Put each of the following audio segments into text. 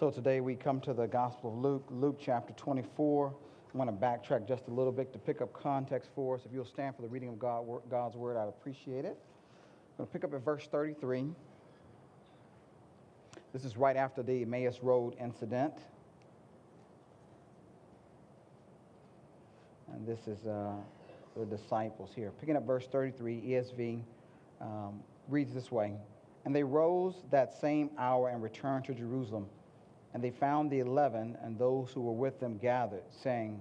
So today we come to the Gospel of Luke, Luke chapter 24. I want to backtrack just a little bit to pick up context for us. If you'll stand for the reading of God, God's word, I'd appreciate it. I'm going to pick up at verse 33. This is right after the Emmaus Road incident. And this is uh, the disciples here. Picking up verse 33, ESV um, reads this way And they rose that same hour and returned to Jerusalem. And they found the eleven and those who were with them gathered, saying,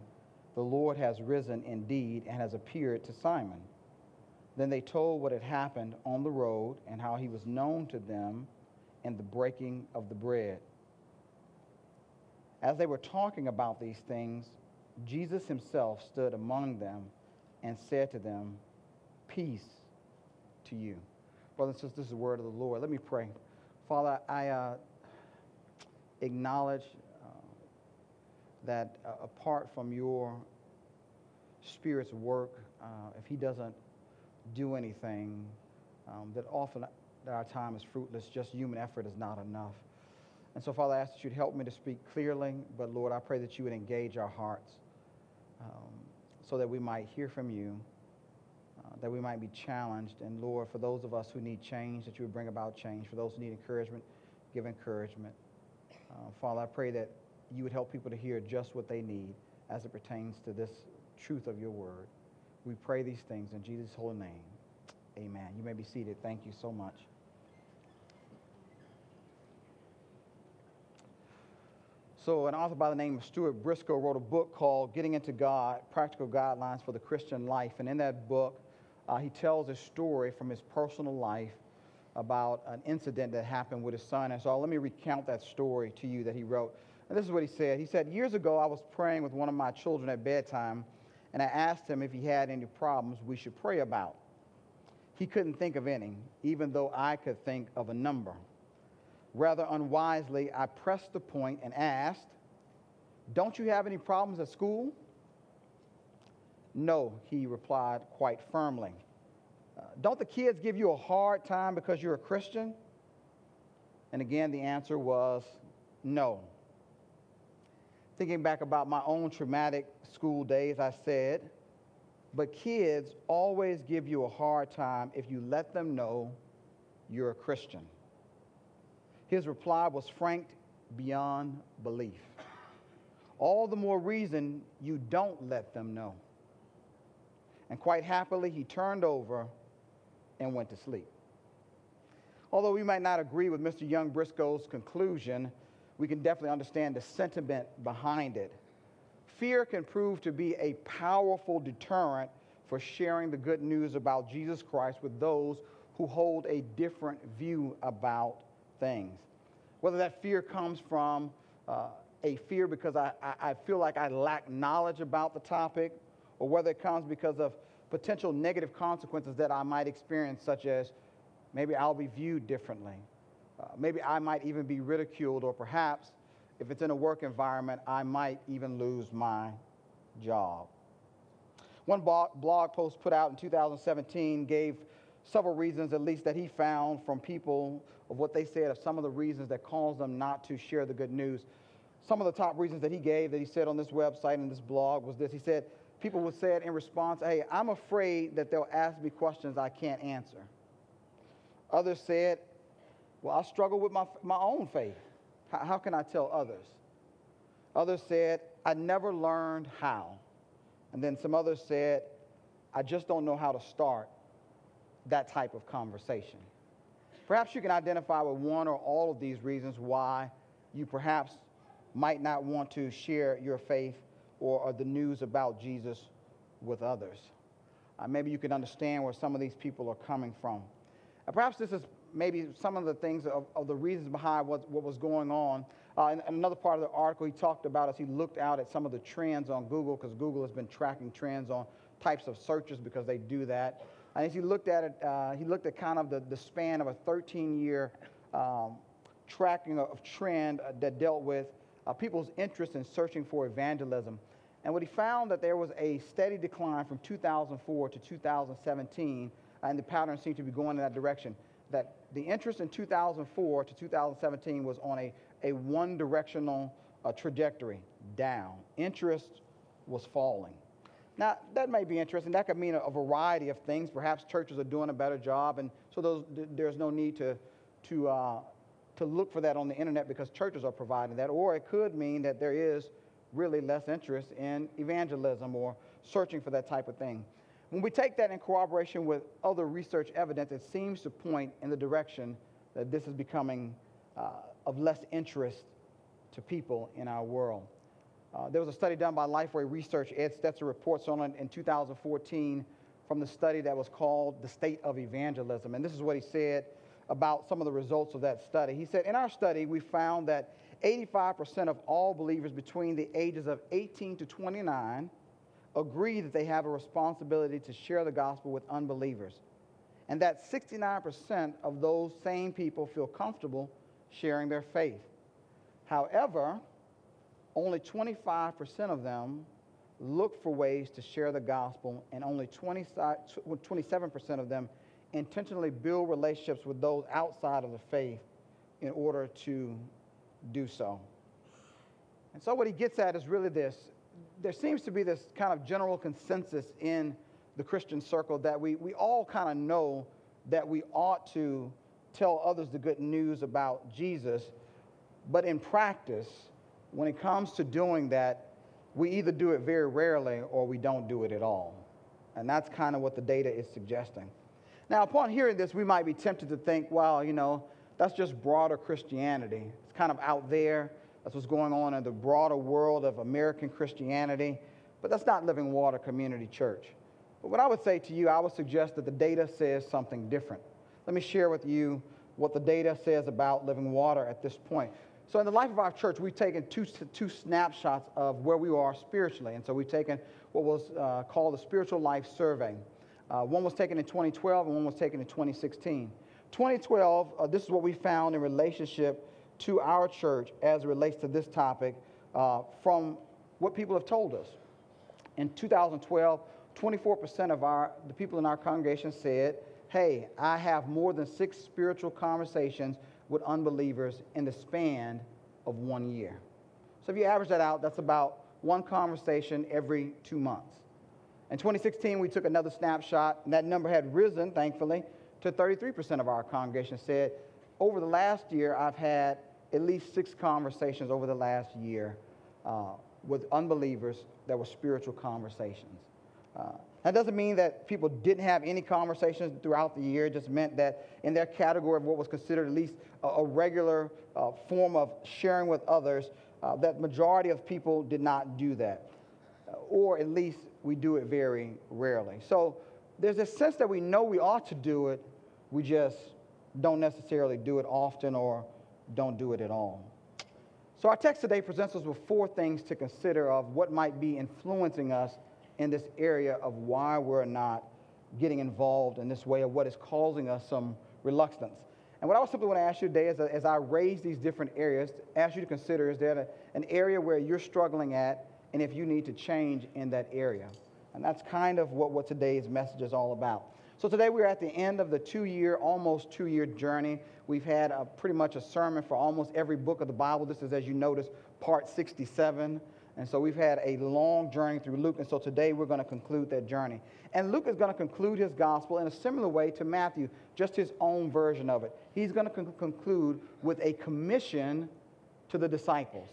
The Lord has risen indeed and has appeared to Simon. Then they told what had happened on the road and how he was known to them in the breaking of the bread. As they were talking about these things, Jesus himself stood among them and said to them, Peace to you. Brothers and sisters, this is the word of the Lord. Let me pray. Father, I uh, acknowledge uh, that uh, apart from your Spirit's work, uh, if He doesn't do anything, um, that often our time is fruitless. Just human effort is not enough. And so, Father, I ask that you'd help me to speak clearly, but Lord, I pray that you would engage our hearts um, so that we might hear from you, uh, that we might be challenged. And Lord, for those of us who need change, that you would bring about change. For those who need encouragement, give encouragement. Uh, Father, I pray that you would help people to hear just what they need as it pertains to this truth of your word. We pray these things in Jesus' holy name. Amen. You may be seated. Thank you so much. So, an author by the name of Stuart Briscoe wrote a book called Getting Into God Practical Guidelines for the Christian Life. And in that book, uh, he tells a story from his personal life about an incident that happened with his son. And so, let me recount that story to you that he wrote. And this is what he said He said, Years ago, I was praying with one of my children at bedtime, and I asked him if he had any problems we should pray about. He couldn't think of any, even though I could think of a number. Rather unwisely, I pressed the point and asked, Don't you have any problems at school? No, he replied quite firmly. Uh, don't the kids give you a hard time because you're a Christian? And again, the answer was no. Thinking back about my own traumatic school days, I said, but kids always give you a hard time if you let them know you're a Christian. His reply was frank beyond belief. All the more reason you don't let them know. And quite happily, he turned over and went to sleep. Although we might not agree with Mr. Young Briscoe's conclusion, we can definitely understand the sentiment behind it. Fear can prove to be a powerful deterrent for sharing the good news about Jesus Christ with those who hold a different view about things. Whether that fear comes from uh, a fear because I, I, I feel like I lack knowledge about the topic, or whether it comes because of potential negative consequences that I might experience, such as maybe I'll be viewed differently. Uh, maybe I might even be ridiculed, or perhaps if it's in a work environment, I might even lose my job. One blog post put out in 2017 gave several reasons, at least, that he found from people of what they said of some of the reasons that caused them not to share the good news. Some of the top reasons that he gave that he said on this website and this blog was this. He said, People would say it in response, Hey, I'm afraid that they'll ask me questions I can't answer. Others said, Well, I struggle with my, my own faith. How, how can I tell others? Others said, I never learned how. And then some others said, I just don't know how to start that type of conversation. Perhaps you can identify with one or all of these reasons why you perhaps might not want to share your faith or, the news about Jesus with others. Uh, maybe you can understand where some of these people are coming from. Perhaps this is maybe some of the things of, of the reasons behind what, what was going on. Uh, in, in another part of the article, he talked about as he looked out at some of the trends on Google, because Google has been tracking trends on types of searches because they do that. And as he looked at it, uh, he looked at kind of the, the span of a 13 year um, tracking of trend uh, that dealt with uh, people's interest in searching for evangelism. And what he found that there was a steady decline from 2004 to 2017, and the pattern seemed to be going in that direction. That the interest in 2004 to 2017 was on a, a one directional uh, trajectory down. Interest was falling. Now, that may be interesting. That could mean a, a, variety of things. Perhaps churches are doing a better job, and so those, there's no need to, to, uh, to look for that on the internet because churches are providing that. Or it could mean that there is really less interest in evangelism or searching for that type of thing. When we take that in corroboration with other research evidence, it seems to point in the direction that this is becoming uh, of less interest to people in our world. Uh, there was a study done by Lifeway Research. Ed Stetzer reports on it in 2014 from the study that was called The State of Evangelism. And this is what he said about some of the results of that study. He said, In our study, we found that 85% of all believers between the ages of 18 to 29 agree that they have a responsibility to share the gospel with unbelievers, and that 69% of those same people feel comfortable sharing their faith. However, only 25% of them look for ways to share the gospel, and only 20, 27% of them intentionally build relationships with those outside of the faith in order to do so. And so, what he gets at is really this there seems to be this kind of general consensus in the Christian circle that we, we all kind of know that we ought to tell others the good news about Jesus, but in practice, when it comes to doing that, we either do it very rarely or we don't do it at all. And that's kind of what the data is suggesting. Now, upon hearing this, we might be tempted to think, well, you know, that's just broader Christianity. It's kind of out there. That's what's going on in the broader world of American Christianity. But that's not Living Water Community Church. But what I would say to you, I would suggest that the data says something different. Let me share with you what the data says about Living Water at this point. So, in the life of our church, we've taken two, two snapshots of where we are spiritually. And so, we've taken what was uh, called the Spiritual Life Survey. Uh, one was taken in 2012 and one was taken in 2016. 2012, uh, this is what we found in relationship to our church as it relates to this topic uh, from what people have told us. In 2012, 24% of our, the people in our congregation said, Hey, I have more than six spiritual conversations with unbelievers in the span of one year. So if you average that out, that's about one conversation every two months. In 2016, we took another snapshot, and that number had risen, thankfully, to 33% of our congregation said, Over the last year, I've had at least six conversations over the last year uh, with unbelievers that were spiritual conversations. Uh, that doesn't mean that people didn't have any conversations throughout the year. It just meant that in their category of what was considered at least a, a regular uh, form of sharing with others, uh, that majority of people did not do that. Uh, or at least we do it very rarely. So there's a sense that we know we ought to do it, we just don't necessarily do it often or don't do it at all. So, our text today presents us with four things to consider of what might be influencing us in this area of why we're not getting involved in this way, of what is causing us some reluctance. And what I simply want to ask you today is, as I raise these different areas, ask you to consider is there an area where you're struggling at, and if you need to change in that area? And that's kind of what, what today's message is all about. So today we're at the end of the two year, almost two year journey. We've had a, pretty much a sermon for almost every book of the Bible. This is, as you notice, part 67. And so we've had a long journey through Luke. And so today we're going to conclude that journey. And Luke is going to conclude his gospel in a similar way to Matthew, just his own version of it. He's going to con- conclude with a commission to the disciples.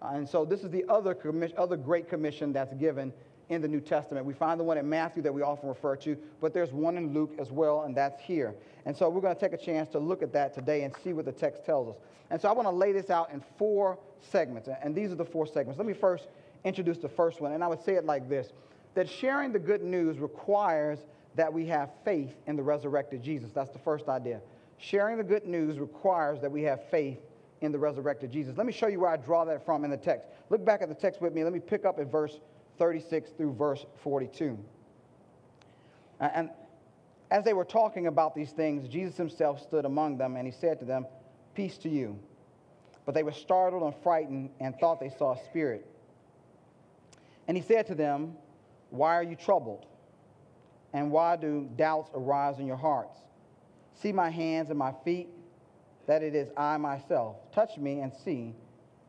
Uh, and so this is the other, commission, other great commission that's given in the New Testament. We find the one in Matthew that we often refer to, but there's one in Luke as well, and that's here. And so we're going to take a chance to look at that today and see what the text tells us. And so I want to lay this out in four segments, and these are the four segments. Let me first introduce the first one, and I would say it like this that sharing the good news requires that we have faith in the resurrected Jesus. That's the first idea. Sharing the good news requires that we have faith in the resurrected Jesus. Let me show you where I draw that from in the text. Look back at the text with me. Let me pick up at verse 36 through verse 42. And as they were talking about these things, Jesus himself stood among them and he said to them, Peace to you. But they were startled and frightened and thought they saw a spirit. And he said to them, Why are you troubled? And why do doubts arise in your hearts? See my hands and my feet, that it is I myself. Touch me and see,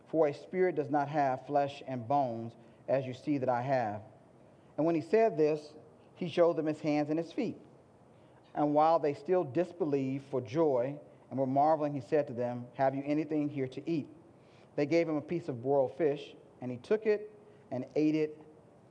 for a spirit does not have flesh and bones, as you see that I have. And when he said this, he showed them his hands and his feet. And while they still disbelieved for joy and were marveling, he said to them, Have you anything here to eat? They gave him a piece of broiled fish, and he took it and ate it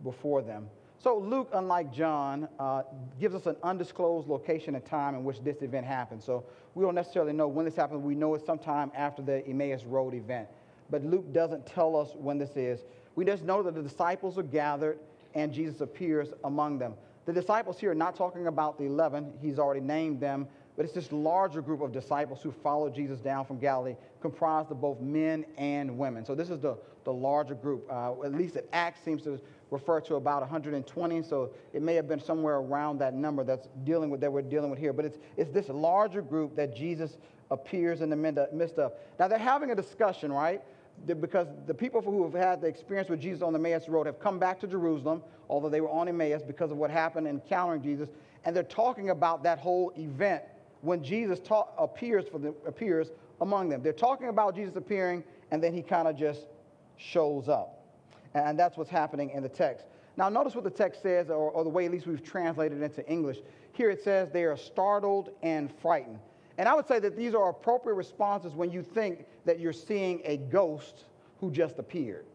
before them. So Luke, unlike John, uh, gives us an undisclosed location and time in which this event happened. So we don't necessarily know when this happened. We know it's sometime after the Emmaus Road event. But Luke doesn't tell us when this is. We just know that the disciples are gathered and Jesus appears among them. The disciples here are not talking about the 11, he's already named them, but it's this larger group of disciples who followed Jesus down from Galilee, comprised of both men and women. So this is the, the larger group. Uh, at least at Acts seems to refer to about 120, so it may have been somewhere around that number that's dealing with that we're dealing with here. But it's, it's this larger group that Jesus appears in the midst of. Now they're having a discussion, right? Because the people who have had the experience with Jesus on the Emmaus Road have come back to Jerusalem, although they were on Emmaus because of what happened encountering Jesus, and they're talking about that whole event when Jesus ta- appears for appears among them. They're talking about Jesus appearing, and then he kind of just shows up, and that's what's happening in the text. Now, notice what the text says, or, or the way at least we've translated it into English. Here it says they are startled and frightened. And I would say that these are appropriate responses when you think that you're seeing a ghost who just appeared.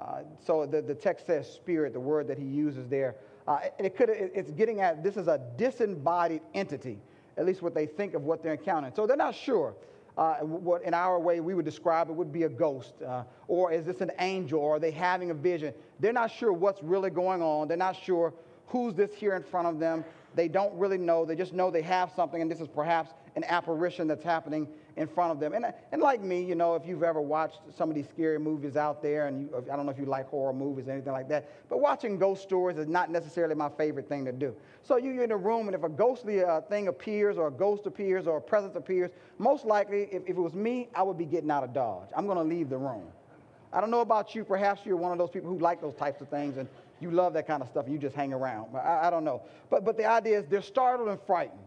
Uh, so the, the text says spirit, the word that he uses there. Uh, it, could, it's getting at this is a disembodied entity, at least what they think of what they're encountering. So they're not sure. Uh, what in our way we would describe it would be a ghost, uh, or is this an angel, or are they having a vision? They're not sure what's really going on. They're not sure who's this here in front of them. They don't really know. They just know they have something, and this is perhaps an apparition that's happening in front of them. And, and like me, you know, if you've ever watched some of these scary movies out there, and you, I don't know if you like horror movies or anything like that, but watching ghost stories is not necessarily my favorite thing to do. So you're in a room, and if a ghostly uh, thing appears, or a ghost appears, or a presence appears, most likely, if, if it was me, I would be getting out of Dodge. I'm going to leave the room. I don't know about you. Perhaps you're one of those people who like those types of things, and you love that kind of stuff, you just hang around. I, I don't know. But, but the idea is they're startled and frightened.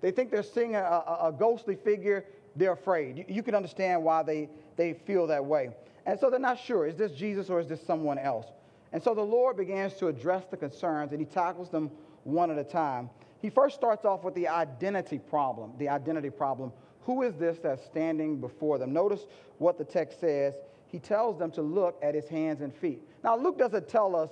They think they're seeing a, a, a ghostly figure. They're afraid. You, you, can understand why they, they feel that way. And so they're not sure is this Jesus or is this someone else? And so the Lord begins to address the concerns and he tackles them one at a time. He first starts off with the identity problem. The identity problem. Who is this that's standing before them? Notice what the text says. He tells them to look at his hands and feet. Now, Luke doesn't tell us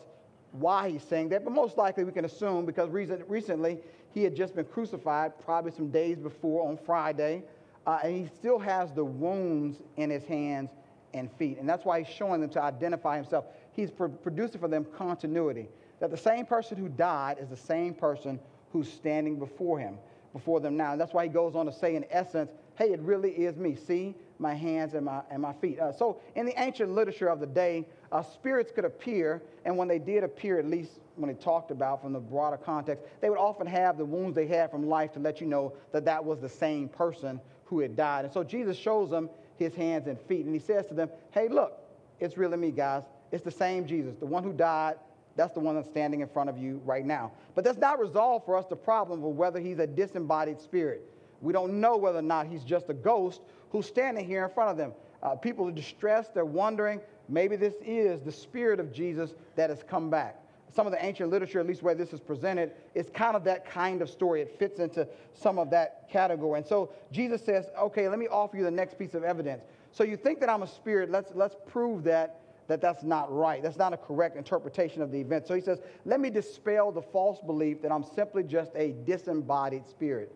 why he's saying that, but most likely we can assume because recently he had just been crucified, probably some days before on Friday, uh, and he still has the wounds in his hands and feet. And that's why he's showing them to identify himself. He's pro- producing for them continuity that the same person who died is the same person who's standing before him, before them now. And that's why he goes on to say, in essence, hey, it really is me. See my hands and my, and my feet. Uh, so, in the ancient literature of the day, uh, spirits could appear, and when they did appear, at least when they talked about from the broader context, they would often have the wounds they had from life to let you know that that was the same person who had died. And so Jesus shows them his hands and feet, and he says to them, Hey, look, it's really me, guys. It's the same Jesus, the one who died. That's the one that's standing in front of you right now. But that's not resolved for us the problem of whether he's a disembodied spirit. We don't know whether or not he's just a ghost who's standing here in front of them. Uh, people are distressed. They're wondering maybe this is the spirit of Jesus that has come back some of the ancient literature, at least where this is presented, is kind of that kind of story. It fits into some of that category. And so Jesus says, okay, let me offer you the next piece of evidence. So you think that I'm a spirit, let's, let's prove that, that that's not right. That's not a correct interpretation of the event. So he says, let me dispel the false belief that I'm simply just a disembodied spirit.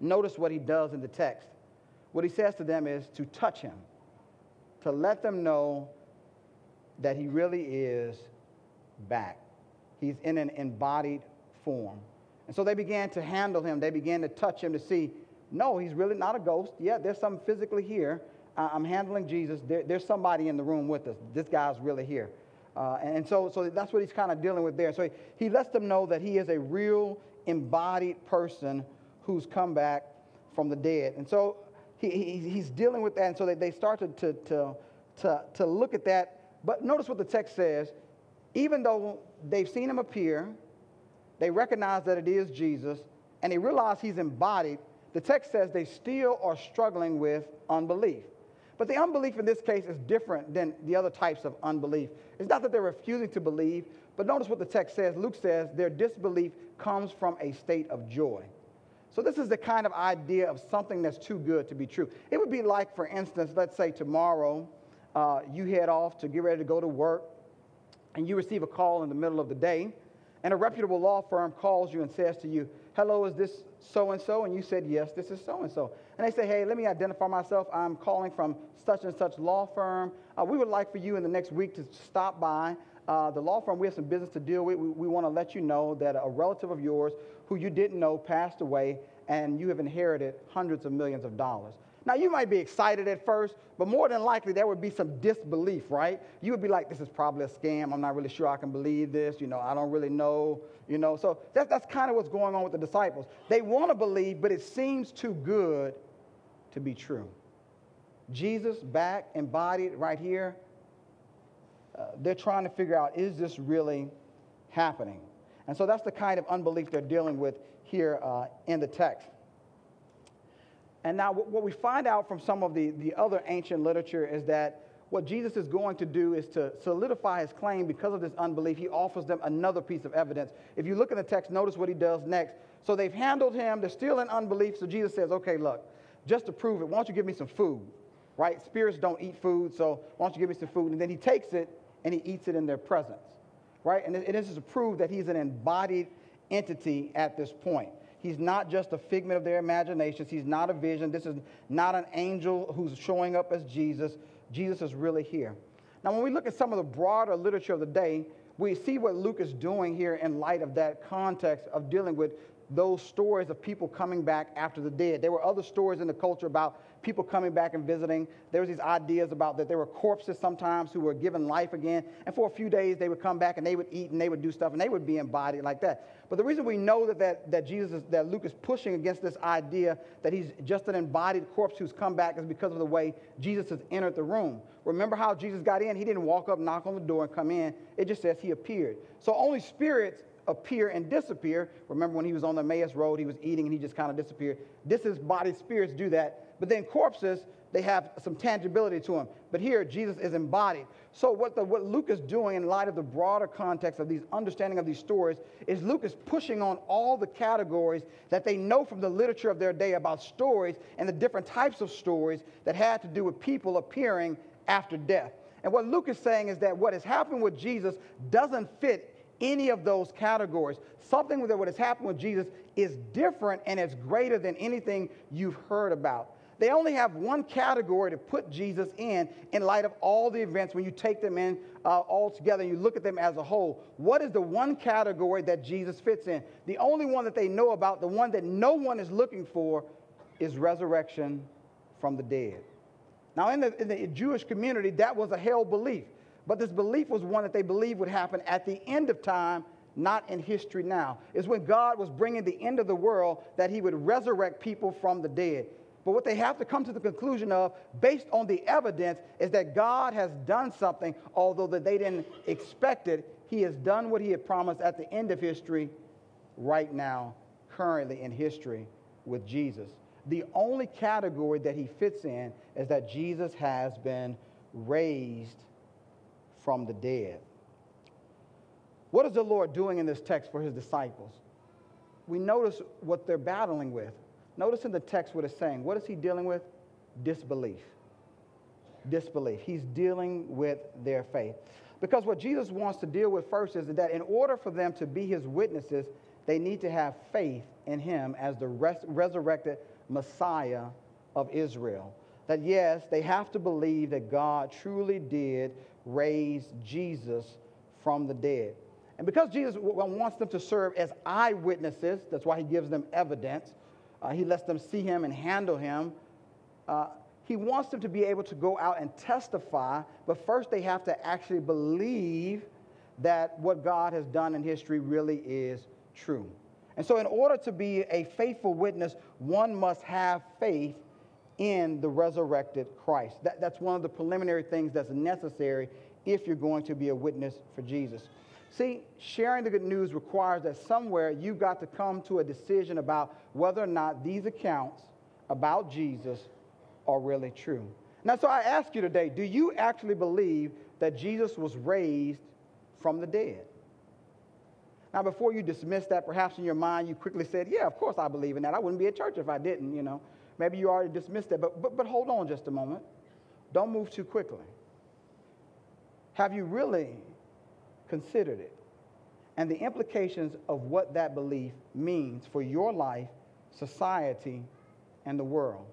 Notice what he does in the text. What he says to them is to touch him, to let them know that he really is back. He's in an embodied form. And so they began to handle him. They began to touch him to see, no, he's really not a ghost. Yeah, there's something physically here. I'm handling Jesus. There, there's somebody in the room with us. This guy's really here. Uh, and so, so that's what he's kind of dealing with there. So he, he lets them know that he is a real embodied person who's come back from the dead. And so he, he, he's dealing with that. And so they, they start to, to, to, to, to look at that. But notice what the text says. Even though they've seen him appear, they recognize that it is Jesus, and they realize he's embodied, the text says they still are struggling with unbelief. But the unbelief in this case is different than the other types of unbelief. It's not that they're refusing to believe, but notice what the text says. Luke says their disbelief comes from a state of joy. So, this is the kind of idea of something that's too good to be true. It would be like, for instance, let's say tomorrow uh, you head off to get ready to go to work, and you receive a call in the middle of the day, and a reputable law firm calls you and says to you, Hello, is this so and so? And you said, Yes, this is so and so. And they say, Hey, let me identify myself. I'm calling from such and such law firm. Uh, we would like for you in the next week to stop by. Uh, the law firm, we have some business to deal with. We, we want to let you know that a relative of yours who you didn't know passed away, and you have inherited hundreds of millions of dollars. Now, you might be excited at first, but more than likely there would be some disbelief, right? You would be like, this is probably a scam. I'm not really sure I can believe this. You know, I don't really know. You know, so that, that's kind of what's going on with the disciples. They want to believe, but it seems too good to be true. Jesus back embodied right here. Uh, they're trying to figure out, is this really happening? And so that's the kind of unbelief they're dealing with here uh, in the text. And now, what we find out from some of the, the other ancient literature is that what Jesus is going to do is to solidify his claim because of this unbelief. He offers them another piece of evidence. If you look in the text, notice what he does next. So they've handled him, they're still in unbelief. So Jesus says, Okay, look, just to prove it, why don't you give me some food? Right? Spirits don't eat food, so why don't you give me some food? And then he takes it and he eats it in their presence. Right? And this is to prove that he's an embodied entity at this point. He's not just a figment of their imaginations. He's not a vision. This is not an angel who's showing up as Jesus. Jesus is really here. Now, when we look at some of the broader literature of the day, we see what Luke is doing here in light of that context of dealing with those stories of people coming back after the dead. There were other stories in the culture about people coming back and visiting. There was these ideas about that there were corpses sometimes who were given life again. And for a few days, they would come back and they would eat and they would do stuff and they would be embodied like that. But the reason we know that, that, that Jesus, is, that Luke is pushing against this idea that he's just an embodied corpse who's come back is because of the way Jesus has entered the room. Remember how Jesus got in? He didn't walk up, knock on the door, and come in. It just says he appeared. So only spirits appear and disappear. Remember when he was on the Emmaus Road, he was eating and he just kind of disappeared. This is body spirits do that. But then corpses, they have some tangibility to them. But here, Jesus is embodied. So what, the, what Luke is doing in light of the broader context of these understanding of these stories is Luke is pushing on all the categories that they know from the literature of their day about stories and the different types of stories that had to do with people appearing after death. And what Luke is saying is that what has happened with Jesus doesn't fit any of those categories. Something that what has happened with Jesus is different and it's greater than anything you've heard about. They only have one category to put Jesus in in light of all the events when you take them in uh, all together and you look at them as a whole. What is the one category that Jesus fits in? The only one that they know about, the one that no one is looking for, is resurrection from the dead. Now, in the, in the Jewish community, that was a held belief. But this belief was one that they believed would happen at the end of time, not in history now. Is when God was bringing the end of the world that he would resurrect people from the dead. But what they have to come to the conclusion of, based on the evidence, is that God has done something, although that they didn't expect it. He has done what he had promised at the end of history, right now, currently in history with Jesus. The only category that he fits in is that Jesus has been raised from the dead. What is the Lord doing in this text for his disciples? We notice what they're battling with. Notice in the text what it's saying. What is he dealing with? Disbelief. Disbelief. He's dealing with their faith. Because what Jesus wants to deal with first is that in order for them to be his witnesses, they need to have faith in him as the res- resurrected Messiah of Israel. That yes, they have to believe that God truly did raise Jesus from the dead. And because Jesus wants them to serve as eyewitnesses, that's why he gives them evidence. Uh, he lets them see him and handle him. Uh, he wants them to be able to go out and testify, but first they have to actually believe that what God has done in history really is true. And so, in order to be a faithful witness, one must have faith in the resurrected Christ. That, that's one of the preliminary things that's necessary if you're going to be a witness for Jesus. See, sharing the good news requires that somewhere you've got to come to a decision about whether or not these accounts about Jesus are really true. Now, so I ask you today do you actually believe that Jesus was raised from the dead? Now, before you dismiss that, perhaps in your mind you quickly said, Yeah, of course I believe in that. I wouldn't be at church if I didn't, you know. Maybe you already dismissed that, but, but, but hold on just a moment. Don't move too quickly. Have you really considered it and the implications of what that belief means for your life, society, and the world?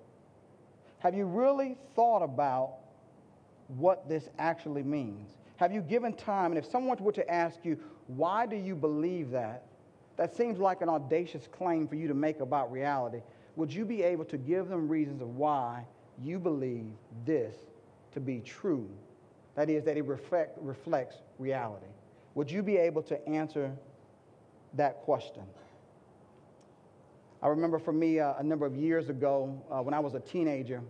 Have you really thought about what this actually means? Have you given time? And if someone were to ask you, why do you believe that? That seems like an audacious claim for you to make about reality. Would you be able to give them reasons of why you believe this to be true? That is, that it reflect, reflects reality. Would you be able to answer that question? I remember for me uh, a number of years ago uh, when I was a teenager,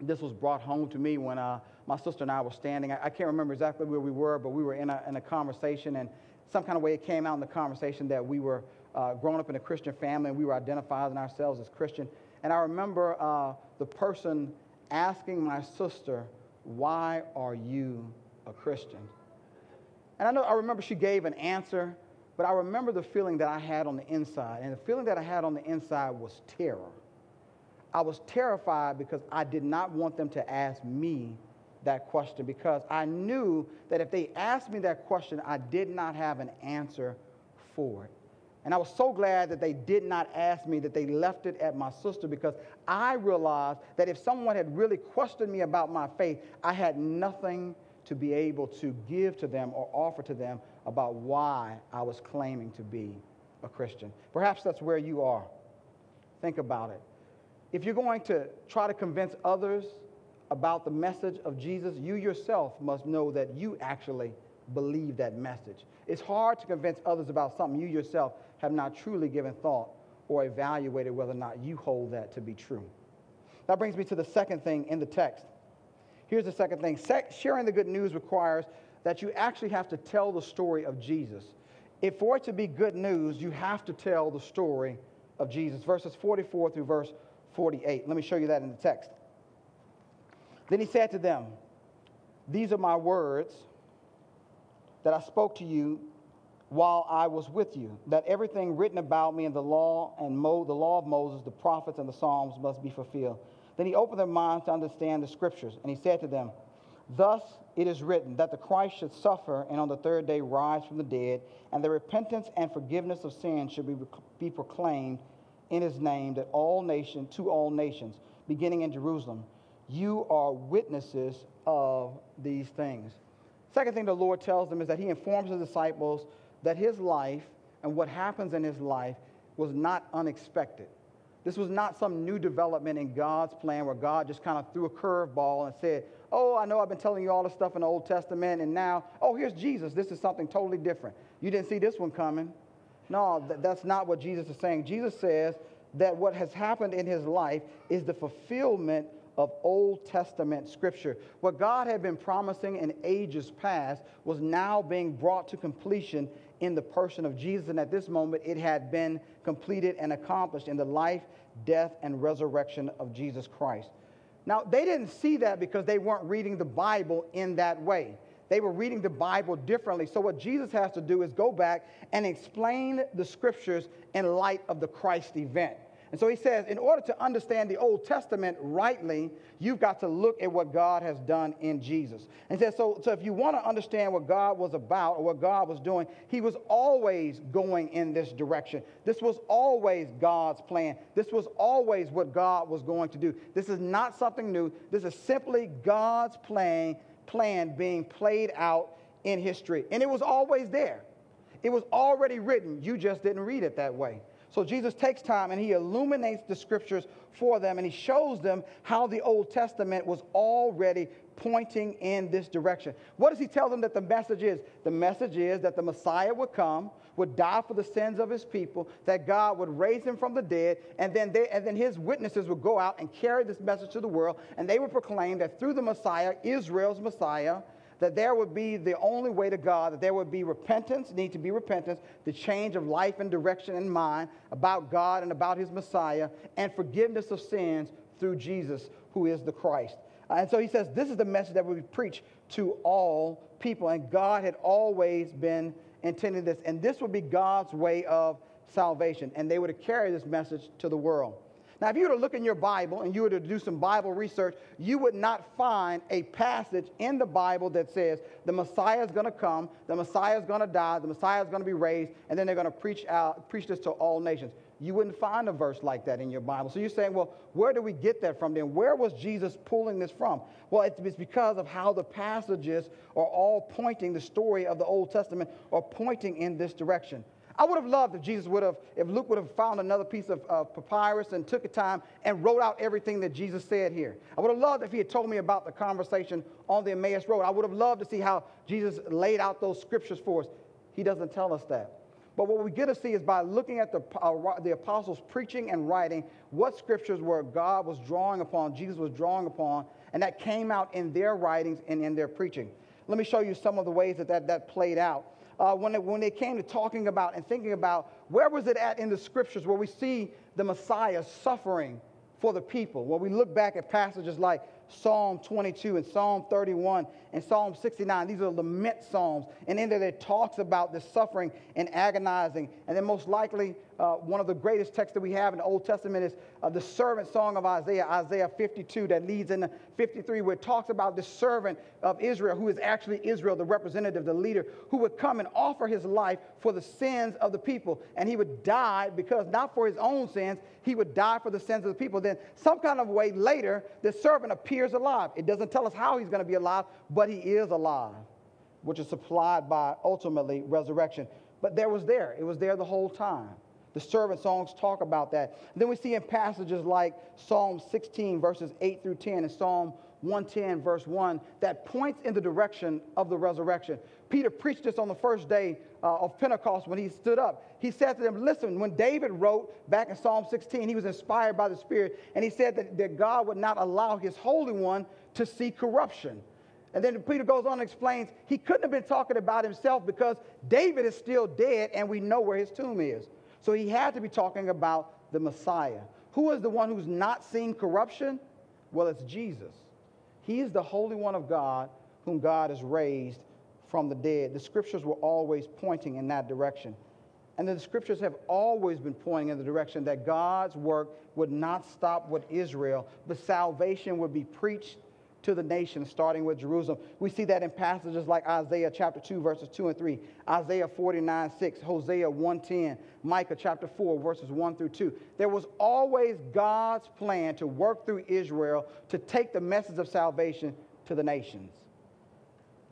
this was brought home to me when uh, my sister and I were standing. I, I, can't remember exactly where we were, but we were in a, in a conversation, and some kind of way it came out in the conversation that we were uh, growing up in a Christian family and we were identifying ourselves as Christian. And I remember uh, the person asking my sister, Why are you a Christian? And I know I remember she gave an answer, but I remember the feeling that I had on the inside. And the feeling that I had on the inside was terror. I was terrified because I did not want them to ask me that question because I knew that if they asked me that question, I did not have an answer for it. And I was so glad that they did not ask me, that they left it at my sister, because I realized that if someone had really questioned me about my faith, I had nothing to be able to give to them or offer to them about why I was claiming to be a Christian. Perhaps that's where you are. Think about it. If you're going to try to convince others about the message of Jesus, you yourself must know that you actually believe that message. It's hard to convince others about something you yourself have not truly given thought or evaluated whether or not you hold that to be true. That brings me to the second thing in the text. Here's the second thing sharing the good news requires that you actually have to tell the story of Jesus. If for it to be good news, you have to tell the story of Jesus. Verses 44 through verse 48. Let me show you that in the text. Then he said to them, These are my words that I spoke to you while I was with you, that everything written about me in the law and Mo, the law of Moses, the prophets, and the Psalms must be fulfilled. Then he opened their minds to understand the scriptures, and he said to them, Thus it is written that the Christ should suffer and on the third day rise from the dead, and the repentance and forgiveness of sins should be, be proclaimed in his name that all nations, to all nations, beginning in Jerusalem. You are witnesses of these things. Second thing the Lord tells them is that he informs his disciples that his life and what happens in his life was not unexpected. This was not some new development in God's plan where God just kind of threw a curveball and said, Oh, I know I've been telling you all this stuff in the Old Testament, and now, oh, here's Jesus. This is something totally different. You didn't see this one coming. No, th- that's not what Jesus is saying. Jesus says that what has happened in his life is the fulfillment of Old Testament scripture. What God had been promising in ages past was now being brought to completion in the person of Jesus. And at this moment, it had been completed and accomplished in the life, death, and resurrection of Jesus Christ. Now, they didn't see that because they weren't reading the Bible in that way. They were reading the Bible differently. So, what Jesus has to do is go back and explain the scriptures in light of the Christ event. And so he says, in order to understand the Old Testament rightly, you've got to look at what God has done in Jesus. And he says, so, so if you want to understand what God was about or what God was doing, he was always going in this direction. This was always God's plan. This was always what God was going to do. This is not something new. This is simply God's plan, plan being played out in history. And it was always there. It was already written. You just didn't read it that way. So Jesus takes time and he illuminates the scriptures for them and he shows them how the Old Testament was already pointing in this direction. What does he tell them that the message is? The message is that the Messiah would come, would die for the sins of his people, that God would raise him from the dead, and then, they, and then his witnesses would go out and carry this message to the world, and they would proclaim that through the Messiah, Israel's Messiah, that there would be the only way to God, that there would be repentance, need to be repentance, the change of life and direction and mind about God and about his Messiah, and forgiveness of sins through Jesus, who is the Christ. Uh, and so he says, This is the message that will be preached to all people. And God had always been intending this. And this would be God's way of salvation. And they were to carry this message to the world. Now, if you were to look in your Bible and you were to do some Bible research, you would not find a passage in the Bible that says the Messiah is going to come, the Messiah is going to die, the Messiah is going to be raised, and then they're going to preach out, preach this to all nations. You wouldn't find a verse like that in your Bible. So you're saying, well, where do we get that from then? Where was Jesus pulling this from? Well, it's because of how the passages are all pointing, the story of the Old Testament are pointing in this direction. I would have loved if Jesus would have, if Luke would have found another piece of uh, papyrus and took a time and wrote out everything that Jesus said here. I would have loved if he had told me about the conversation on the Emmaus Road. I would have loved to see how Jesus laid out those scriptures for us. He doesn't tell us that. But what we get to see is by looking at the, uh, the apostles preaching and writing what scriptures were God was drawing upon, Jesus was drawing upon, and that came out in their writings and in their preaching. Let me show you some of the ways that that, that played out. Uh, when, it, when they came to talking about and thinking about where was it at in the scriptures where we see the Messiah suffering for the people. When we look back at passages like Psalm 22 and Psalm 31 and Psalm 69. These are lament psalms. And in there, it talks about the suffering and agonizing. And then, most likely, uh, one of the greatest texts that we have in the Old Testament is uh, the servant song of Isaiah, Isaiah 52, that leads into 53, where it talks about the servant of Israel, who is actually Israel, the representative, the leader, who would come and offer his life for the sins of the people. And he would die because, not for his own sins, he would die for the sins of the people. Then, some kind of way later, the servant appears alive. It doesn't tell us how he's going to be alive, but he is alive, which is supplied by ultimately resurrection. But there was there, it was there the whole time. The servant songs talk about that. And then we see in passages like Psalm 16, verses 8 through 10, and Psalm 110, verse 1, that points in the direction of the resurrection. Peter preached this on the first day uh, of Pentecost when he stood up. He said to them, Listen, when David wrote back in Psalm 16, he was inspired by the Spirit, and he said that, that God would not allow his Holy One to see corruption. And then Peter goes on and explains he couldn't have been talking about himself because David is still dead and we know where his tomb is. So he had to be talking about the Messiah. Who is the one who's not seen corruption? Well, it's Jesus. He is the Holy One of God whom God has raised from the dead. The scriptures were always pointing in that direction. And the scriptures have always been pointing in the direction that God's work would not stop with Israel, but salvation would be preached to the nations, starting with Jerusalem. We see that in passages like Isaiah chapter 2, verses 2 and 3, Isaiah 49, 6, Hosea 110, Micah chapter 4, verses 1 through 2. There was always God's plan to work through Israel to take the message of salvation to the nations.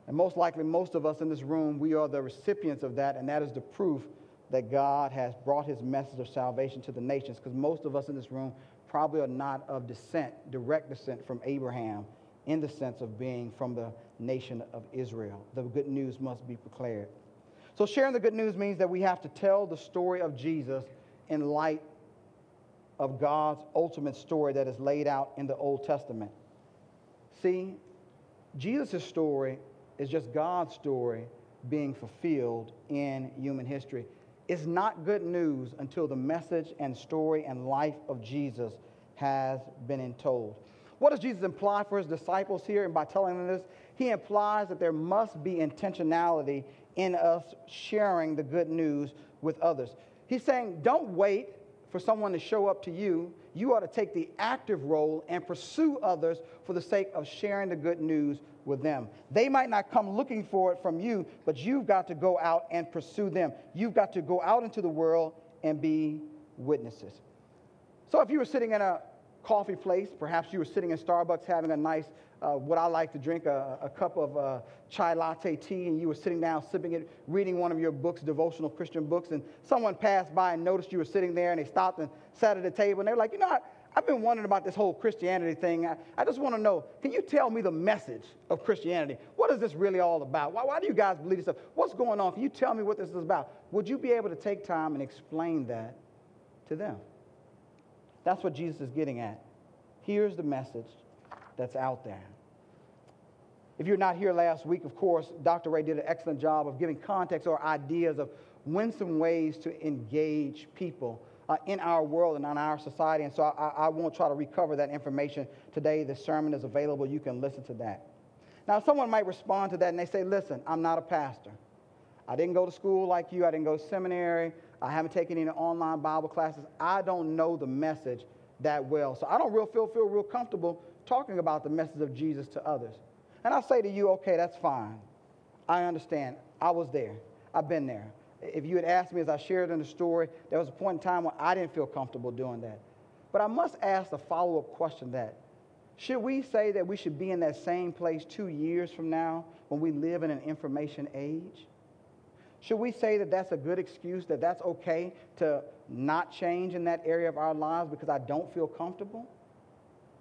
And most likely, most of us in this room, we are the recipients of that, and that is the proof that God has brought his message of salvation to the nations, because most of us in this room probably are not of descent, direct descent from Abraham in the sense of being from the nation of Israel. The good news must be proclaimed. So, sharing the good news means that we have to tell the story of Jesus in light of God's ultimate story that is laid out in the Old Testament. See, Jesus' story is just God's story being fulfilled in human history. It's not good news until the message and story and life of Jesus has been told. What does Jesus imply for his disciples here? And by telling them this, he implies that there must be intentionality in us sharing the good news with others. He's saying, don't wait for someone to show up to you. You ought to take the active role and pursue others for the sake of sharing the good news with them. They might not come looking for it from you, but you've got to go out and pursue them. You've got to go out into the world and be witnesses. So if you were sitting in a coffee place. Perhaps you were sitting in Starbucks having a nice, uh, what I like to drink, a, a cup of uh, chai latte tea, and you were sitting down sipping it, reading one of your books, devotional Christian books, and someone passed by and noticed you were sitting there, and they stopped and sat at the table, and they're like, you know, I, I've been wondering about this whole Christianity thing. I, I just want to know, can you tell me the message of Christianity? What is this really all about? Why, why do you guys believe this stuff? What's going on? Can you tell me what this is about? Would you be able to take time and explain that to them? That's what Jesus is getting at. Here's the message that's out there. If you're not here last week, of course, Dr. Ray did an excellent job of giving context or ideas of winsome ways to engage people uh, in our world and in our society. And so I, I won't try to recover that information today. The sermon is available. You can listen to that. Now, someone might respond to that and they say, Listen, I'm not a pastor. I didn't go to school like you, I didn't go to seminary, I haven't taken any online Bible classes. I don't know the message that well. So I don't real feel, feel real comfortable talking about the message of Jesus to others. And I say to you, okay, that's fine. I understand. I was there. I've been there. If you had asked me as I shared in the story, there was a point in time when I didn't feel comfortable doing that. But I must ask the follow up question that should we say that we should be in that same place two years from now when we live in an information age? Should we say that that's a good excuse, that that's okay to not change in that area of our lives because I don't feel comfortable?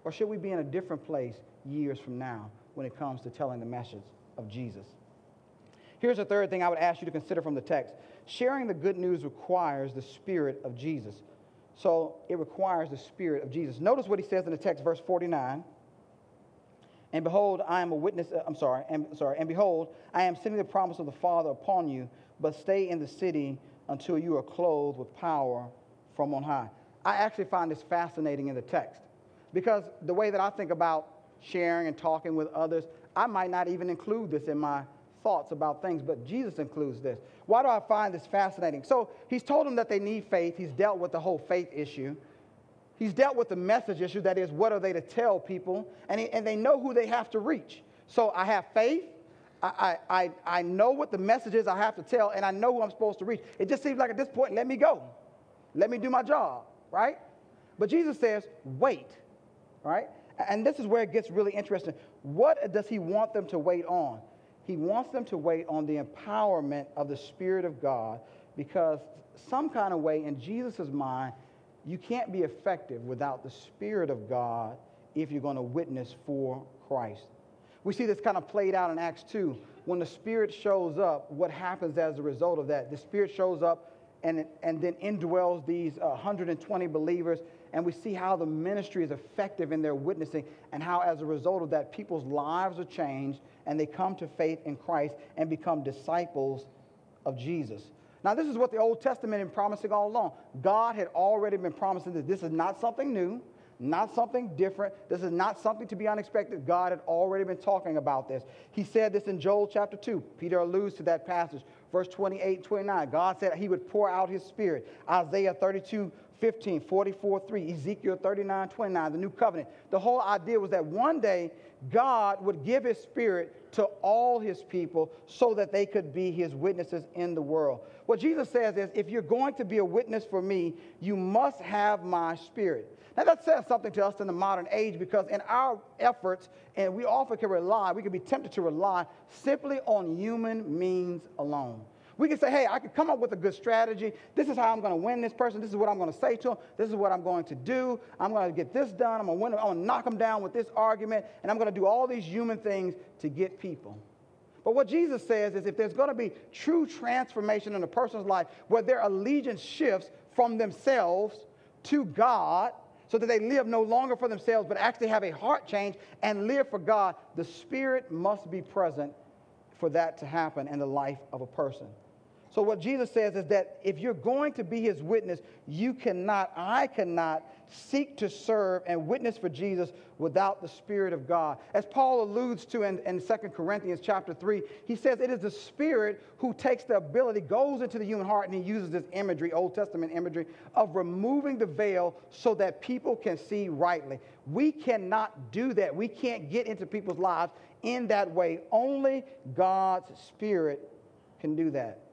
Or should we be in a different place years from now when it comes to telling the message of Jesus? Here's a third thing I would ask you to consider from the text sharing the good news requires the Spirit of Jesus. So it requires the Spirit of Jesus. Notice what he says in the text, verse 49. And behold, I am a witness, uh, I'm sorry, I'm sorry, and behold, I am sending the promise of the Father upon you, but stay in the city until you are clothed with power from on high. I actually find this fascinating in the text because the way that I think about sharing and talking with others, I might not even include this in my thoughts about things, but Jesus includes this. Why do I find this fascinating? So he's told them that they need faith. He's dealt with the whole faith issue. He's dealt with the message issue that is, what are they to tell people? And, he, and they know who they have to reach. So I have faith. I, I, I know what the message is I have to tell, and I know who I'm supposed to reach. It just seems like at this point, let me go. Let me do my job, right? But Jesus says, wait, right? And this is where it gets really interesting. What does he want them to wait on? He wants them to wait on the empowerment of the Spirit of God because, some kind of way, in Jesus' mind, you can't be effective without the Spirit of God if you're going to witness for Christ. We see this kind of played out in Acts 2. When the Spirit shows up, what happens as a result of that? The Spirit shows up and, and then indwells these uh, 120 believers, and we see how the ministry is effective in their witnessing, and how, as a result of that, people's lives are changed and they come to faith in Christ and become disciples of Jesus. Now, this is what the Old Testament had been promising all along. God had already been promising that this is not something new, not something different. This is not something to be unexpected. God had already been talking about this. He said this in Joel chapter 2. Peter alludes to that passage, verse 28 and 29. God said he would pour out his spirit. Isaiah 32 15, 44 3, Ezekiel 39 29, the new covenant. The whole idea was that one day God would give his spirit to all his people so that they could be his witnesses in the world. What Jesus says is if you're going to be a witness for me, you must have my spirit. Now, that says something to us in the modern age because in our efforts, and we often can rely, we can be tempted to rely simply on human means alone. We can say, hey, I could come up with a good strategy. This is how I'm going to win this person. This is what I'm going to say to him. This is what I'm going to do. I'm going to get this done. I'm going to. I'm going to knock them down with this argument. And I'm going to do all these human things to get people. But what Jesus says is if there's going to be true transformation in a person's life where their allegiance shifts from themselves to God, so that they live no longer for themselves, but actually have a heart change and live for God, the Spirit must be present for that to happen in the life of a person. So, what Jesus says is that if you're going to be his witness, you cannot, I cannot seek to serve and witness for Jesus without the Spirit of God. As Paul alludes to in, in 2 Corinthians chapter 3, he says it is the Spirit who takes the ability, goes into the human heart, and he uses this imagery, Old Testament imagery, of removing the veil so that people can see rightly. We cannot do that. We can't get into people's lives in that way. Only God's Spirit can do that.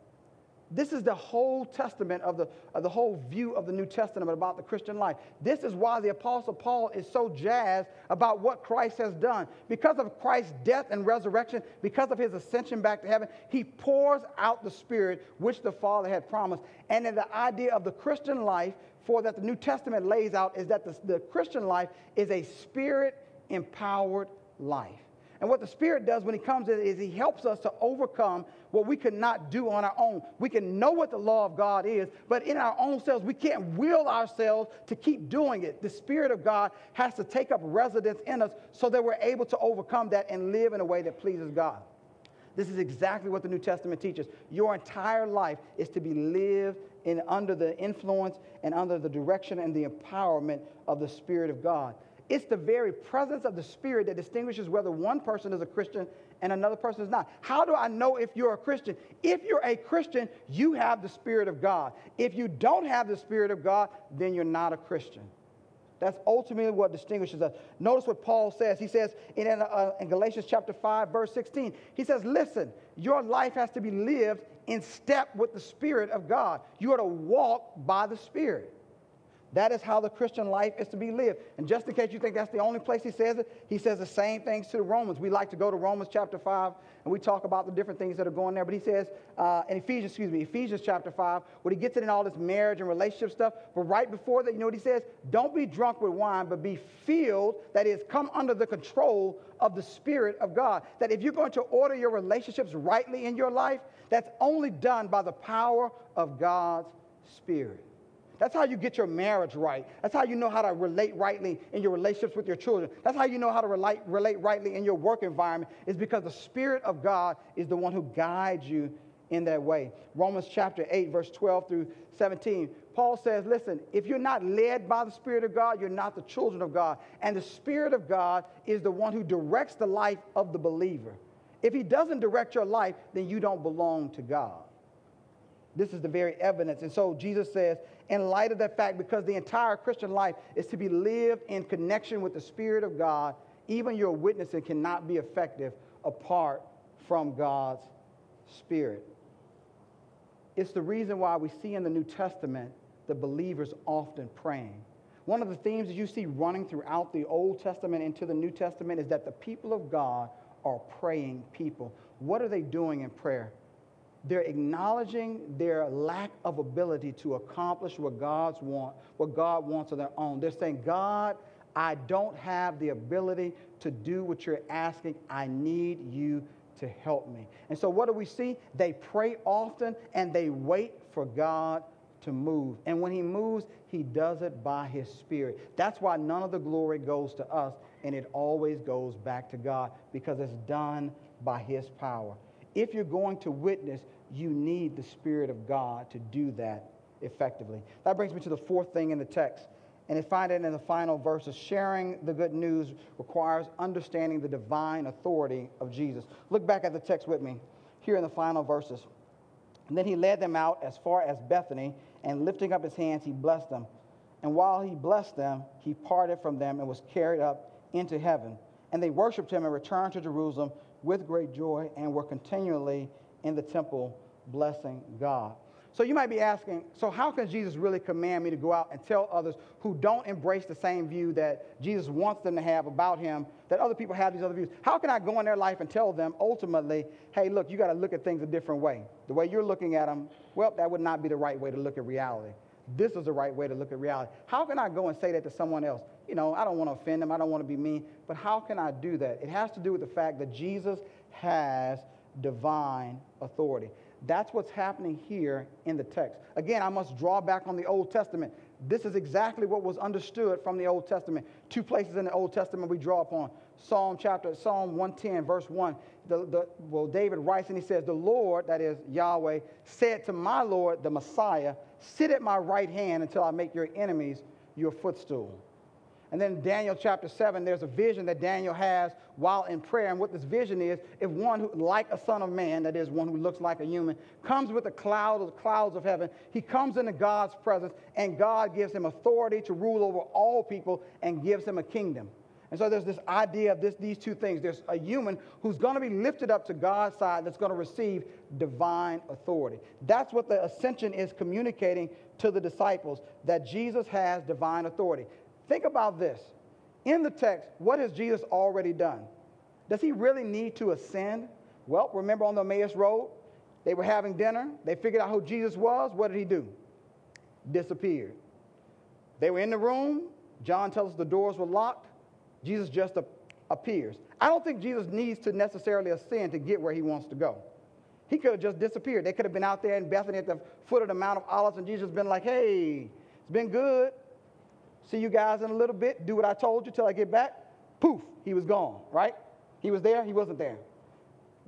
This is the whole testament of the, of the whole view of the New Testament about the Christian life. This is why the Apostle Paul is so jazzed about what Christ has done. Because of Christ's death and resurrection, because of his ascension back to heaven, he pours out the Spirit which the Father had promised. And in the idea of the Christian life, for that the New Testament lays out, is that the, the Christian life is a spirit empowered life. And what the Spirit does when He comes is He helps us to overcome what we could not do on our own. We can know what the law of God is, but in our own selves, we can't will ourselves to keep doing it. The Spirit of God has to take up residence in us so that we're able to overcome that and live in a way that pleases God. This is exactly what the New Testament teaches. Your entire life is to be lived in under the influence and under the direction and the empowerment of the Spirit of God. It's the very presence of the Spirit that distinguishes whether one person is a Christian and another person is not. How do I know if you're a Christian? If you're a Christian, you have the Spirit of God. If you don't have the Spirit of God, then you're not a Christian. That's ultimately what distinguishes us. Notice what Paul says. He says in, uh, in Galatians chapter 5, verse 16, he says, Listen, your life has to be lived in step with the Spirit of God. You are to walk by the Spirit. That is how the Christian life is to be lived. And just in case you think that's the only place he says it, he says the same things to the Romans. We like to go to Romans chapter 5 and we talk about the different things that are going there. But he says uh, in Ephesians, excuse me, Ephesians chapter 5, when he gets it in all this marriage and relationship stuff. But right before that, you know what he says? Don't be drunk with wine, but be filled, that is, come under the control of the Spirit of God. That if you're going to order your relationships rightly in your life, that's only done by the power of God's Spirit. That's how you get your marriage right. That's how you know how to relate rightly in your relationships with your children. That's how you know how to relate, relate rightly in your work environment, is because the Spirit of God is the one who guides you in that way. Romans chapter 8, verse 12 through 17. Paul says, Listen, if you're not led by the Spirit of God, you're not the children of God. And the Spirit of God is the one who directs the life of the believer. If He doesn't direct your life, then you don't belong to God. This is the very evidence. And so Jesus says, in light of that fact, because the entire Christian life is to be lived in connection with the Spirit of God, even your witnessing cannot be effective apart from God's Spirit. It's the reason why we see in the New Testament the believers often praying. One of the themes that you see running throughout the Old Testament into the New Testament is that the people of God are praying people. What are they doing in prayer? They're acknowledging their lack of ability to accomplish what God's want, what God wants of their own. They're saying, God, I don't have the ability to do what you're asking. I need you to help me. And so what do we see? They pray often and they wait for God to move. And when he moves, he does it by his spirit. That's why none of the glory goes to us and it always goes back to God because it's done by his power. If you're going to witness, you need the Spirit of God to do that effectively. That brings me to the fourth thing in the text. And I find it in the final verses. Sharing the good news requires understanding the divine authority of Jesus. Look back at the text with me here in the final verses. And then he led them out as far as Bethany, and lifting up his hands, he blessed them. And while he blessed them, he parted from them and was carried up into heaven. And they worshiped him and returned to Jerusalem with great joy and were continually in the temple blessing God. So you might be asking, so how can Jesus really command me to go out and tell others who don't embrace the same view that Jesus wants them to have about him, that other people have these other views? How can I go in their life and tell them ultimately, hey, look, you got to look at things a different way? The way you're looking at them, well, that would not be the right way to look at reality. This is the right way to look at reality. How can I go and say that to someone else? You know, I don't want to offend them, I don't want to be mean, but how can I do that? It has to do with the fact that Jesus has divine authority. That's what's happening here in the text. Again, I must draw back on the Old Testament. This is exactly what was understood from the Old Testament. Two places in the Old Testament we draw upon. Psalm chapter, Psalm 110, verse 1. The, the, well, David writes and he says, The Lord, that is Yahweh, said to my Lord, the Messiah, Sit at my right hand until I make your enemies your footstool. And then Daniel chapter 7, there's a vision that Daniel has while in prayer. And what this vision is, if one who, like a son of man, that is one who looks like a human, comes with a cloud of the clouds of heaven, he comes into God's presence, and God gives him authority to rule over all people and gives him a kingdom. And so there's this idea of this, these two things. There's a human who's going to be lifted up to God's side that's going to receive divine authority. That's what the ascension is communicating to the disciples, that Jesus has divine authority. Think about this. In the text, what has Jesus already done? Does he really need to ascend? Well, remember on the Emmaus Road, they were having dinner. They figured out who Jesus was. What did he do? Disappeared. They were in the room. John tells us the doors were locked. Jesus just appears. I don't think Jesus needs to necessarily ascend to get where he wants to go. He could have just disappeared. They could have been out there in Bethany at the foot of the Mount of Olives, and Jesus been like, hey, it's been good. See you guys in a little bit. Do what I told you till I get back. Poof, he was gone, right? He was there, he wasn't there.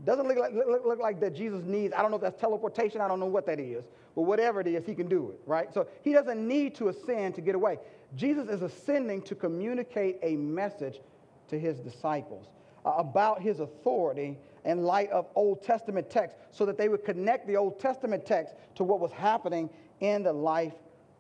Doesn't look like, look, look like that Jesus needs, I don't know if that's teleportation, I don't know what that is, but whatever it is, he can do it, right? So he doesn't need to ascend to get away. Jesus is ascending to communicate a message to his disciples uh, about his authority in light of Old Testament texts so that they would connect the Old Testament text to what was happening in the life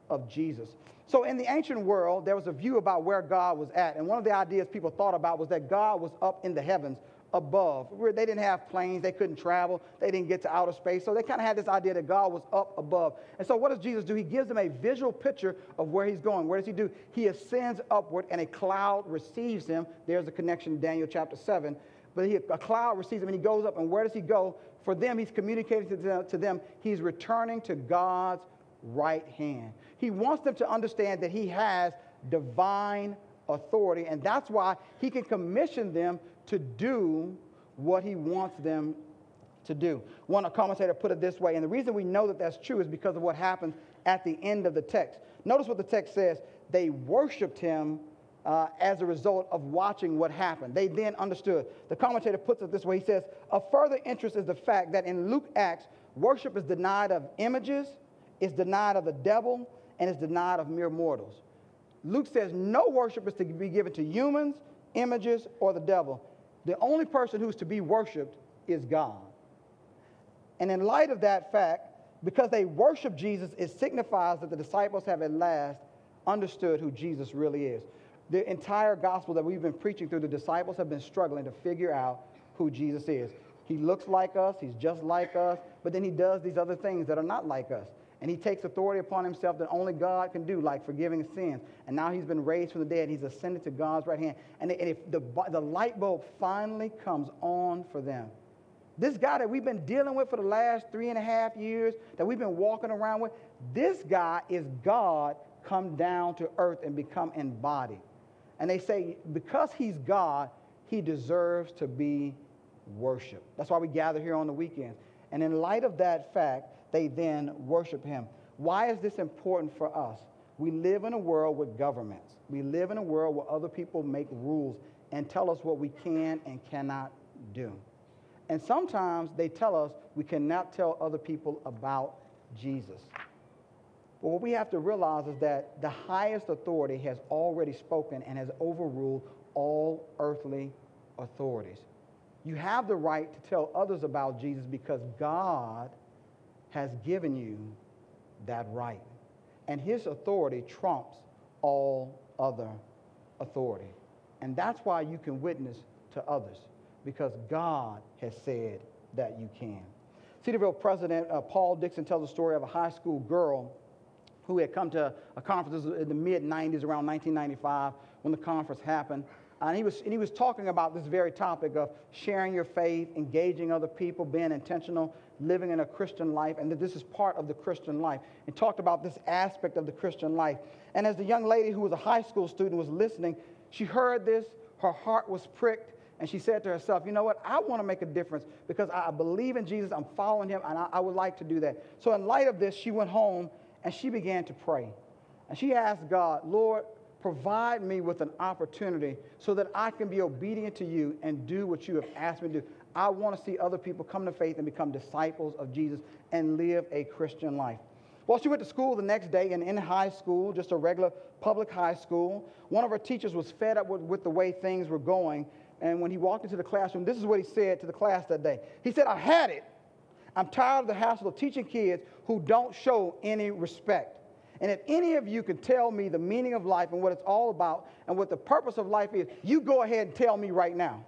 of Jesus. So, in the ancient world, there was a view about where God was at. And one of the ideas people thought about was that God was up in the heavens above. They didn't have planes, they couldn't travel, they didn't get to outer space. So, they kind of had this idea that God was up above. And so, what does Jesus do? He gives them a visual picture of where he's going. What does he do? He ascends upward, and a cloud receives him. There's a connection in Daniel chapter 7. But he, a cloud receives him, and he goes up. And where does he go? For them, he's communicating to them, to them he's returning to God's right hand. He wants them to understand that he has divine authority, and that's why he can commission them to do what he wants them to do. One commentator put it this way, and the reason we know that that's true is because of what happens at the end of the text. Notice what the text says they worshiped him uh, as a result of watching what happened. They then understood. The commentator puts it this way he says, A further interest is the fact that in Luke Acts, worship is denied of images, is denied of the devil, and is denied of mere mortals. Luke says no worship is to be given to humans, images, or the devil. The only person who's to be worshiped is God. And in light of that fact, because they worship Jesus, it signifies that the disciples have at last understood who Jesus really is. The entire gospel that we've been preaching through, the disciples have been struggling to figure out who Jesus is. He looks like us, he's just like us, but then he does these other things that are not like us. And he takes authority upon himself that only God can do, like forgiving sins. And now he's been raised from the dead. He's ascended to God's right hand. And if the, the light bulb finally comes on for them, this guy that we've been dealing with for the last three and a half years, that we've been walking around with, this guy is God come down to earth and become embodied. And they say, because he's God, he deserves to be worshiped. That's why we gather here on the weekends. And in light of that fact, they then worship him. Why is this important for us? We live in a world with governments. We live in a world where other people make rules and tell us what we can and cannot do. And sometimes they tell us we cannot tell other people about Jesus. But what we have to realize is that the highest authority has already spoken and has overruled all earthly authorities. You have the right to tell others about Jesus because God has given you that right. And his authority trumps all other authority. And that's why you can witness to others, because God has said that you can. Cedarville President uh, Paul Dixon tells a story of a high school girl who had come to a conference in the mid 90s, around 1995, when the conference happened. And he, was, and he was talking about this very topic of sharing your faith, engaging other people, being intentional, living in a Christian life, and that this is part of the Christian life. And talked about this aspect of the Christian life. And as the young lady who was a high school student was listening, she heard this, her heart was pricked, and she said to herself, You know what? I want to make a difference because I believe in Jesus, I'm following him, and I, I would like to do that. So, in light of this, she went home and she began to pray. And she asked God, Lord, provide me with an opportunity so that I can be obedient to you and do what you have asked me to do. I want to see other people come to faith and become disciples of Jesus and live a Christian life. Well, she went to school the next day, and in high school, just a regular public high school, one of her teachers was fed up with, with the way things were going. And when he walked into the classroom, this is what he said to the class that day. He said, I had it. I'm tired of the hassle of teaching kids who don't show any respect. And if any of you can tell me the meaning of life and what it's all about and what the purpose of life is, you go ahead and tell me right now.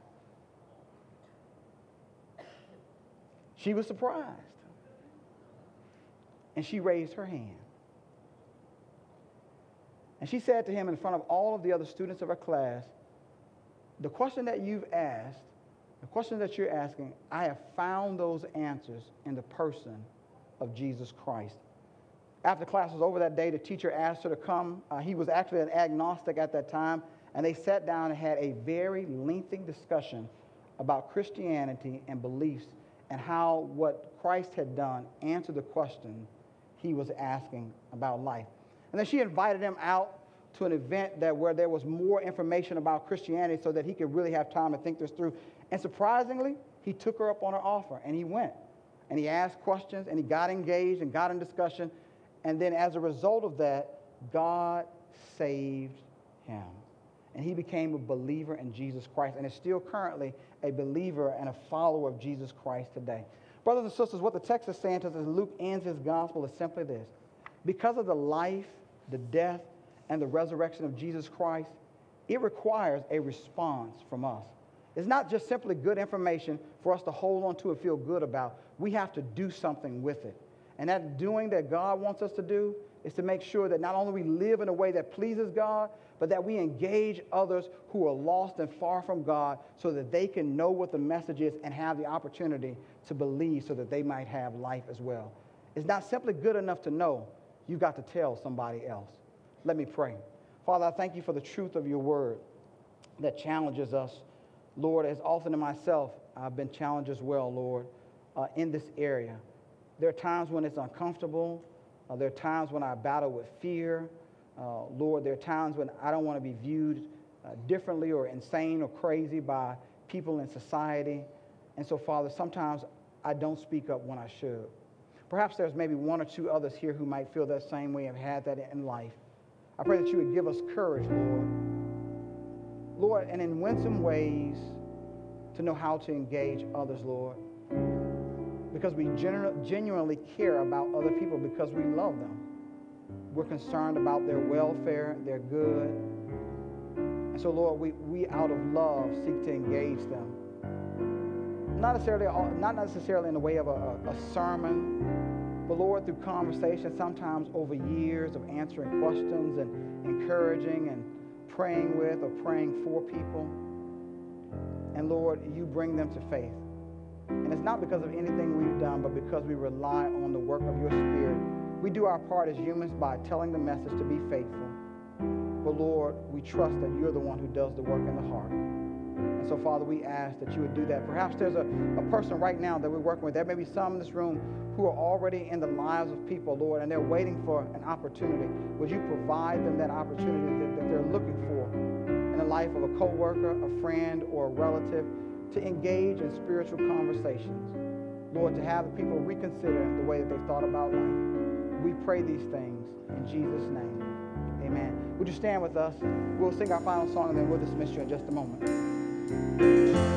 She was surprised. And she raised her hand. And she said to him in front of all of the other students of her class, The question that you've asked, the question that you're asking, I have found those answers in the person of Jesus Christ. After class was over that day, the teacher asked her to come. Uh, he was actually an agnostic at that time, and they sat down and had a very lengthy discussion about Christianity and beliefs and how what Christ had done answered the question he was asking about life. And then she invited him out to an event that where there was more information about Christianity so that he could really have time to think this through. And surprisingly, he took her up on her offer and he went. And he asked questions and he got engaged and got in discussion. And then as a result of that, God saved him. And he became a believer in Jesus Christ and is still currently a believer and a follower of Jesus Christ today. Brothers and sisters, what the text is saying to us as Luke ends his gospel is simply this. Because of the life, the death, and the resurrection of Jesus Christ, it requires a response from us. It's not just simply good information for us to hold on to and feel good about. We have to do something with it. And that doing that God wants us to do is to make sure that not only we live in a way that pleases God, but that we engage others who are lost and far from God so that they can know what the message is and have the opportunity to believe so that they might have life as well. It's not simply good enough to know, you've got to tell somebody else. Let me pray. Father, I thank you for the truth of your word that challenges us. Lord, as often in myself, I've been challenged as well, Lord, uh, in this area. There are times when it's uncomfortable. Uh, there are times when I battle with fear. Uh, Lord, there are times when I don't want to be viewed uh, differently or insane or crazy by people in society. And so, Father, sometimes I don't speak up when I should. Perhaps there's maybe one or two others here who might feel that same way and have had that in life. I pray that you would give us courage, Lord. Lord, and in winsome ways to know how to engage others, Lord. Because we genu- genuinely care about other people because we love them. We're concerned about their welfare, their good. And so, Lord, we, we out of love seek to engage them. Not necessarily, not necessarily in the way of a, a sermon, but Lord, through conversation, sometimes over years of answering questions and encouraging and praying with or praying for people. And Lord, you bring them to faith. And it's not because of anything we've done, but because we rely on the work of your Spirit. We do our part as humans by telling the message to be faithful. But Lord, we trust that you're the one who does the work in the heart. And so, Father, we ask that you would do that. Perhaps there's a, a person right now that we're working with. There may be some in this room who are already in the lives of people, Lord, and they're waiting for an opportunity. Would you provide them that opportunity that, that they're looking for in the life of a coworker, a friend, or a relative to engage in spiritual conversations? Lord, to have the people reconsider the way that they've thought about life. We pray these things in Jesus' name. Amen. Would you stand with us? We'll sing our final song and then we'll dismiss you in just a moment.